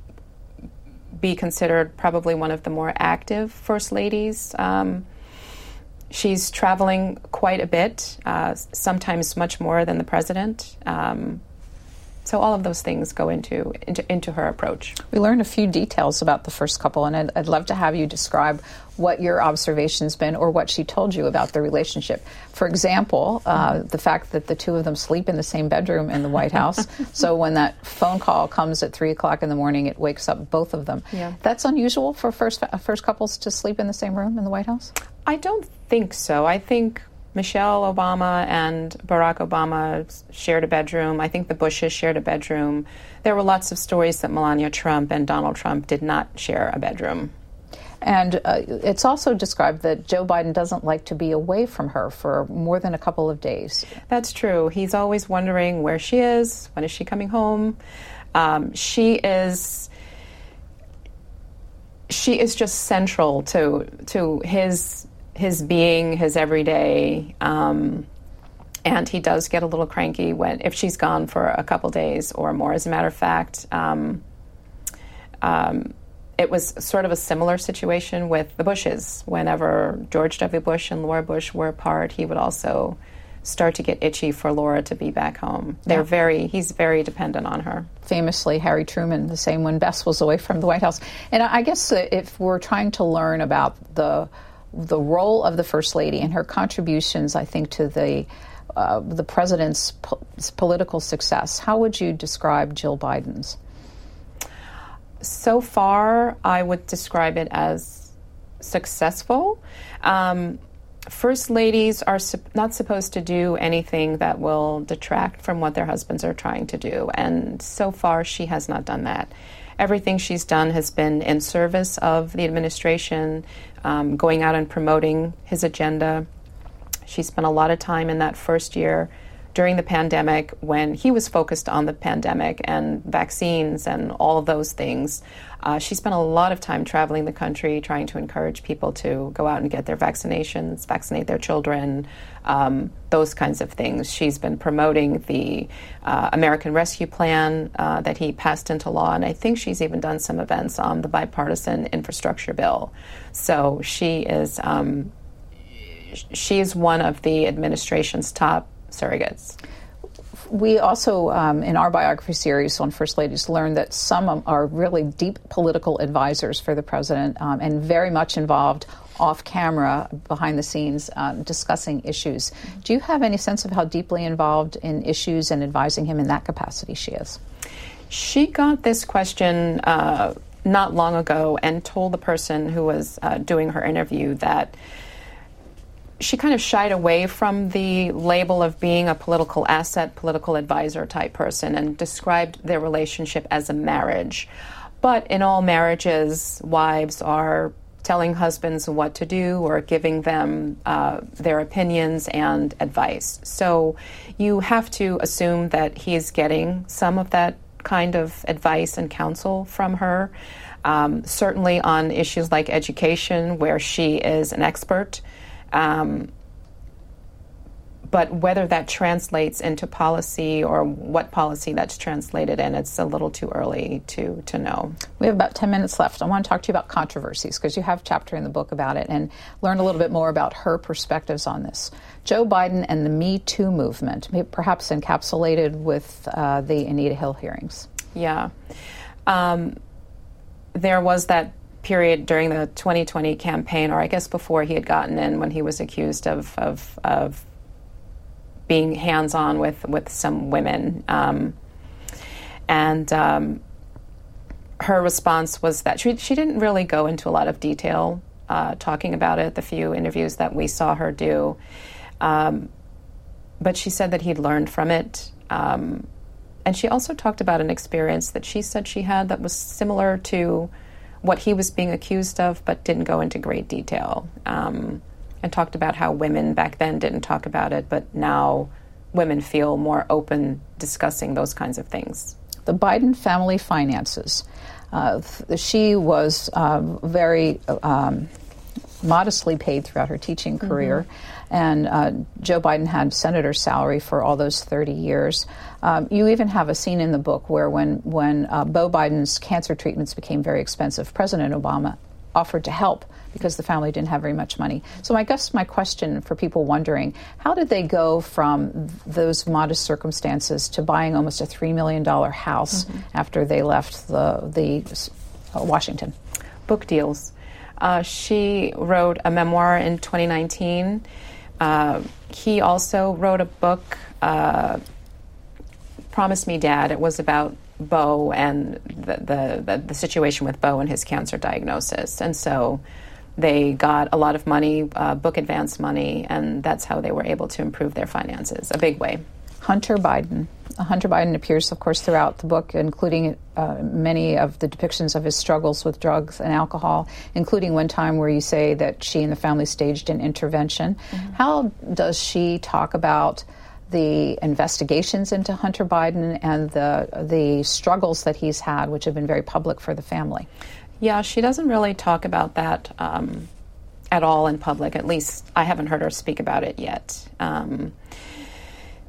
be considered probably one of the more active first ladies. Um, she's traveling quite a bit, uh, sometimes much more than the president. Um, so all of those things go into, into, into her approach. We learned a few details about the first couple, and I'd, I'd love to have you describe what your observation's been or what she told you about the relationship. For example, uh, the fact that the two of them sleep in the same bedroom in the White House. so when that phone call comes at three o'clock in the morning, it wakes up both of them. Yeah. That's unusual for first first couples to sleep in the same room in the White House. I don't think so. I think Michelle Obama and Barack Obama shared a bedroom. I think the Bushes shared a bedroom. There were lots of stories that Melania Trump and Donald Trump did not share a bedroom. And uh, it's also described that Joe Biden doesn't like to be away from her for more than a couple of days. That's true. He's always wondering where she is, when is she coming home. Um, she is she is just central to to his his being, his everyday. Um, and he does get a little cranky when if she's gone for a couple days or more. As a matter of fact, um, um, it was sort of a similar situation with the Bushes. Whenever George W. Bush and Laura Bush were apart, he would also start to get itchy for Laura to be back home. They're Yeah. very he's very dependent on her. famously Harry Truman, the same when Bess was away from the White House. And I guess uh, if we're trying to learn about the the role of the First Lady and her contributions, I think to the uh, the president's po- political success, how would you describe Jill Biden's? so far, I would describe it as successful. Um, first ladies are sup- not supposed to do anything that will detract from what their husbands are trying to do, and so far, she has not done that. Everything she's done has been in service of the administration, um, going out and promoting his agenda. She spent a lot of time in that first year during the pandemic when he was focused on the pandemic and vaccines and all of those things. Uh, she spent a lot of time traveling the country trying to encourage people to go out and get their vaccinations, vaccinate their children, um, those kinds of things. She's been promoting the uh, American Rescue Plan uh, that he passed into law, and I think she's even done some events on the bipartisan infrastructure bill. So she is. Um, she is one of the administration's top surrogates. We also, um, in our biography series on First Ladies, learned that some are really deep political advisors for the president um, and very much involved off camera, behind the scenes, um, discussing issues. Do you have any sense of how deeply involved in issues and advising him in that capacity she is? She got this question uh, not long ago and told the person who was uh, doing her interview that she kind of shied away from the label of being a political asset, political advisor type person and described their relationship as a marriage. But in all marriages, wives are telling husbands what to do or giving them uh, their opinions and advice. So you have to assume that he is getting some of that kind of advice and counsel from her. Um, certainly on issues like education, where she is an expert. Um, but whether that translates into policy or what policy that's translated in, it's a little too early to, to know. We have about 10 minutes left. I want to talk to you about controversies because you have a chapter in the book about it and learn a little bit more about her perspectives on this. Joe Biden and the Me Too movement, perhaps encapsulated with uh, the Anita Hill hearings. Yeah. Um, there was that period during the 2020 campaign, or I guess before he had gotten in, when he was accused of, of, of being hands on with, with some women. Um, and um, her response was that she, she didn't really go into a lot of detail uh, talking about it, the few interviews that we saw her do. Um, but she said that he'd learned from it. Um, and she also talked about an experience that she said she had that was similar to what he was being accused of, but didn't go into great detail. Um, and talked about how women back then didn't talk about it, but now women feel more open discussing those kinds of things. The Biden family finances. Uh, she was uh, very um, modestly paid throughout her teaching career. And uh, Joe Biden had senator's salary for all those 30 years. Um, you even have a scene in the book where, when, when uh, Beau Biden's cancer treatments became very expensive, President Obama offered to help because the family didn't have very much money. So, I guess my question for people wondering how did they go from those modest circumstances to buying almost a $3 million house Mm-hmm. after they left the, the uh, Washington? book deals. Uh, she wrote a memoir in 2019. Uh, he also wrote a book, uh, Promise Me Dad. It was about Beau and the, the, the, situation with Beau and his cancer diagnosis. And so they got a lot of money, uh, book advance money, and that's how they were able to improve their finances, a big way. Hunter Biden. Uh, Hunter Biden appears, of course, throughout the book, including uh, many of the depictions of his struggles with drugs and alcohol, including one time where you say that she and the family staged an intervention. How does she talk about the investigations into Hunter Biden and the the struggles that he's had, which have been very public for the family? Yeah, she doesn't really talk about that um, at all in public. At least I haven't heard her speak about it yet. Um,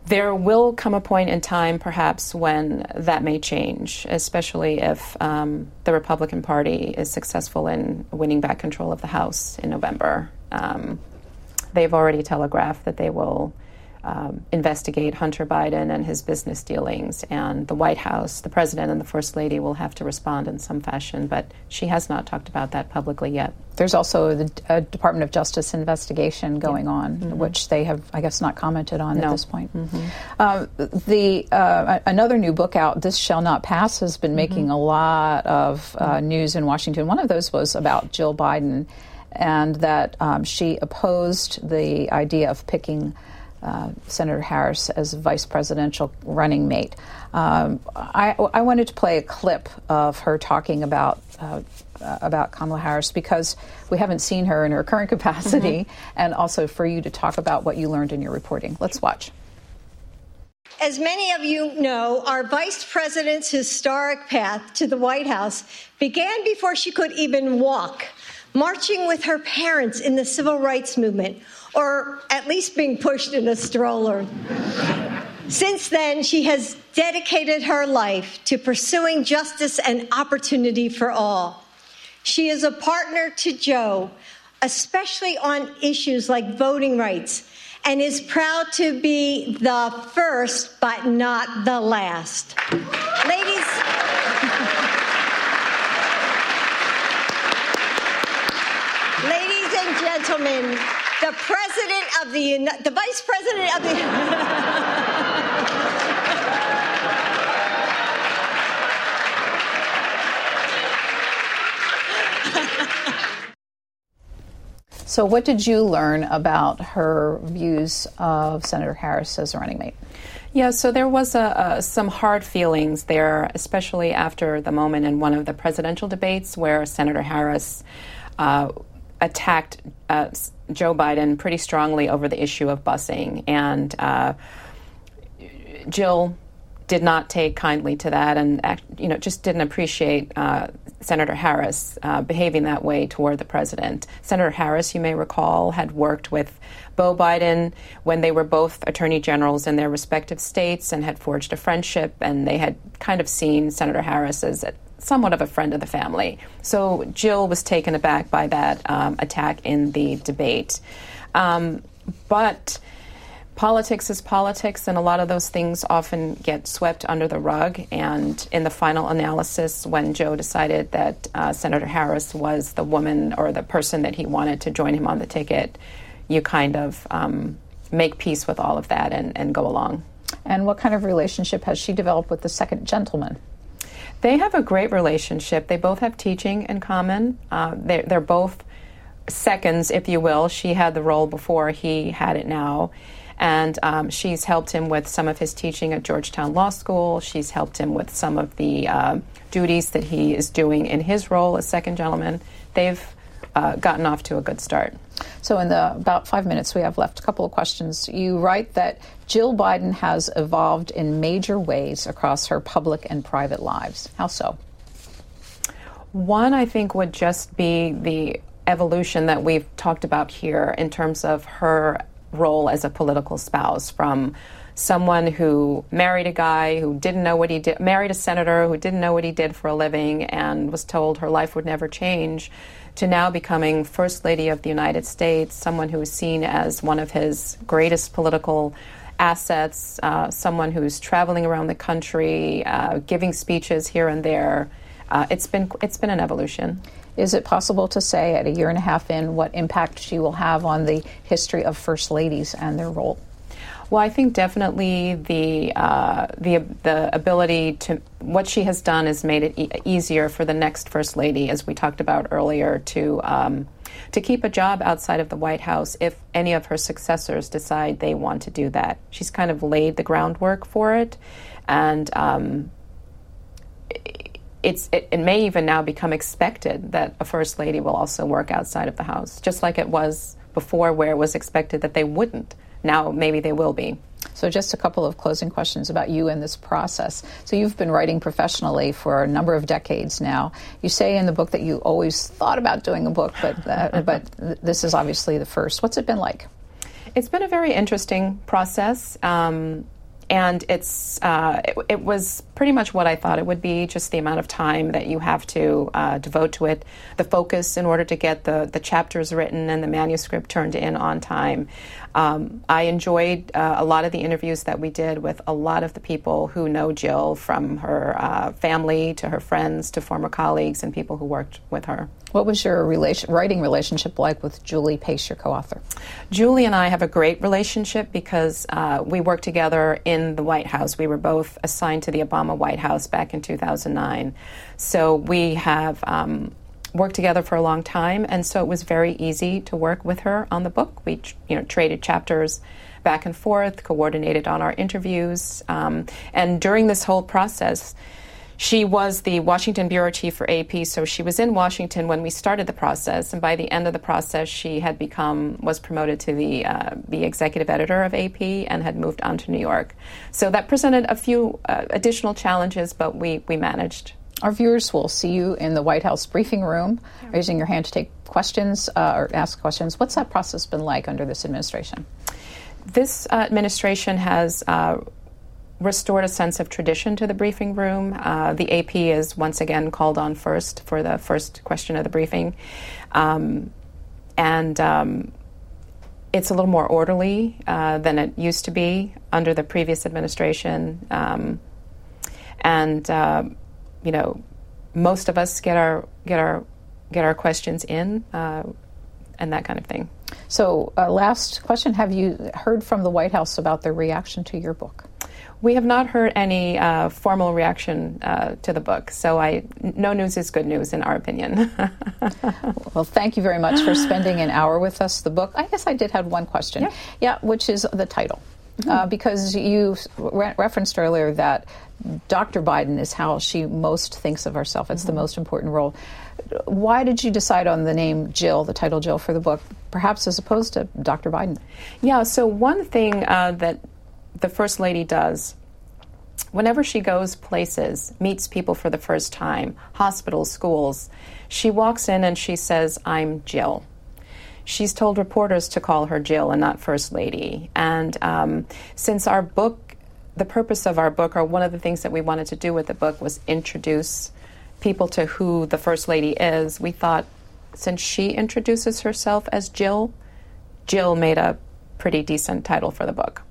there will come a point in time, perhaps, when that may change, especially if um, the Republican Party is successful in winning back control of the House in November. Um, they've already telegraphed that they will um, investigate Hunter Biden and his business dealings. And the White House, the president, and the first lady will have to respond in some fashion. But she has not talked about that publicly yet. There's also the uh, Department of Justice investigation going yeah. on, mm-hmm. which they have, I guess, not commented on no. at this point. Mm-hmm. Uh, the uh, another new book out, "This Shall Not Pass," has been making mm-hmm. a lot of uh, mm-hmm. news in Washington. One of those was about Jill Biden, and that um, she opposed the idea of picking uh, Senator Harris as vice presidential running mate. Um, I, I, wanted to play a clip of her talking about uh, about Kamala Harris because we haven't seen her in her current capacity, mm-hmm. and also for you to talk about what you learned in your reporting. Let's watch. As many of you know, our vice president's historic path to the White House began before she could even walk, marching with her parents in the civil rights movement or at least being pushed in a stroller. Since then, she has dedicated her life to pursuing justice and opportunity for all. She is a partner to Joe, especially on issues like voting rights, and is proud to be the first but not the last. Ladies, Ladies and gentlemen, the president of the the vice president of the So, what did you learn about her views of Senator Harris as a running mate? Yeah, so there was a, a, some hard feelings there, especially after the moment in one of the presidential debates where Senator Harris uh, attacked uh, Joe Biden pretty strongly over the issue of busing, and uh, Jill did not take kindly to that, and you know just didn't appreciate uh, Senator Harris uh, behaving that way toward the president. Senator Harris, you may recall, had worked with Beau Biden when they were both attorney generals in their respective states and had forged a friendship, and they had kind of seen Senator Harris as somewhat of a friend of the family. So Jill was taken aback by that um, attack in the debate. Um, but politics is politics, and a lot of those things often get swept under the rug. And in the final analysis, when Joe decided that uh, Senator Harris was the woman or the person that he wanted to join him on the ticket, you kind of um, make peace with all of that and, and go along. And what kind of relationship has she developed with the second gentleman? They have a great relationship. They both have teaching in common. Uh, they're, they're both seconds, if you will. She had the role before he had it now. And um, she's helped him with some of his teaching at Georgetown Law School. She's helped him with some of the uh, duties that he is doing in his role as second gentleman. They've uh, gotten off to a good start. So, in the about five minutes we have left, a couple of questions. You write that Jill Biden has evolved in major ways across her public and private lives. How so? One, I think, would just be the evolution that we've talked about here in terms of her role as a political spouse from someone who married a guy who didn't know what he did, married a senator who didn't know what he did for a living and was told her life would never change to now becoming First Lady of the United States, someone who is seen as one of his greatest political assets, uh, someone who's traveling around the country, uh, giving speeches here and there. Uh, it's been it's been an evolution. Is it possible to say at a year and a half in what impact she will have on the history of first ladies and their role? Well, I think definitely the uh, the the ability to what she has done has made it e- easier for the next first lady, as we talked about earlier, to um, to keep a job outside of the White House if any of her successors decide they want to do that. She's kind of laid the groundwork for it, and. Um, it's, it, it may even now become expected that a first lady will also work outside of the house, just like it was before, where it was expected that they wouldn't now maybe they will be. So, just a couple of closing questions about you and this process. So, you've been writing professionally for a number of decades now. You say in the book that you always thought about doing a book, but uh, but this is obviously the first. What's it been like? It's been a very interesting process. Um, and it's uh, it, it, was pretty much what I thought it would be, just the amount of time that you have to uh, devote to it, the focus in order to get the, the chapters written and the manuscript turned in on time. Um, I enjoyed uh, a lot of the interviews that we did with a lot of the people who know Jill, from her uh, family to her friends to former colleagues and people who worked with her. What was your relation, writing relationship like with Julie Pace, your co author? Julie and I have a great relationship because uh, we worked together in the White House. We were both assigned to the Obama White House back in 2009. So we have um, worked together for a long time, and so it was very easy to work with her on the book. We, you know, traded chapters back and forth, coordinated on our interviews, um, and during this whole process, she was the Washington bureau chief for AP, so she was in Washington when we started the process, and by the end of the process, she had become was promoted to the uh, the executive editor of AP and had moved on to New York. So that presented a few uh, additional challenges, but we we managed. Our viewers will see you in the White House briefing room, raising your hand to take questions uh, or ask questions. What's that process been like under this administration? This uh, administration has uh, restored a sense of tradition to the briefing room. Uh, the AP is once again called on first for the first question of the briefing. Um, and um, it's a little more orderly uh, than it used to be under the previous administration. Um, and, uh, you know, most of us get our, get our, get our questions in uh, and that kind of thing. So, uh, last question Have you heard from the White House about their reaction to your book? We have not heard any uh, formal reaction uh, to the book, so I, no news is good news in our opinion. well, thank you very much for spending an hour with us. The book, I guess I did have one question. Yeah, yeah which is the title. Mm-hmm. Uh, because you re- referenced earlier that Dr. Biden is how she most thinks of herself. It's mm-hmm. the most important role. Why did you decide on the name Jill, the title Jill for the book, perhaps as opposed to Dr. Biden? Yeah, so one thing uh, that the First Lady does whenever she goes places, meets people for the first time, hospitals, schools, she walks in and she says, I'm Jill. She's told reporters to call her Jill and not First Lady. And um, since our book, the purpose of our book, or one of the things that we wanted to do with the book, was introduce people to who the First Lady is, we thought since she introduces herself as Jill, Jill made a pretty decent title for the book.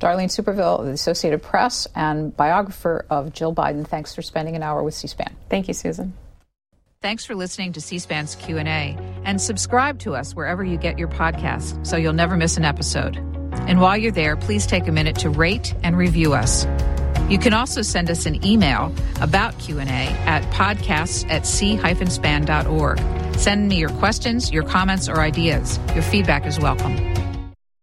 Darlene Superville of the Associated Press and biographer of Jill Biden. Thanks for spending an hour with C-SPAN. Thank you, Susan. Thanks for listening to C-SPAN's Q&A and subscribe to us wherever you get your podcasts so you'll never miss an episode. And while you're there, please take a minute to rate and review us. You can also send us an email about Q&A at podcasts at c-span.org. Send me your questions, your comments, or ideas. Your feedback is welcome.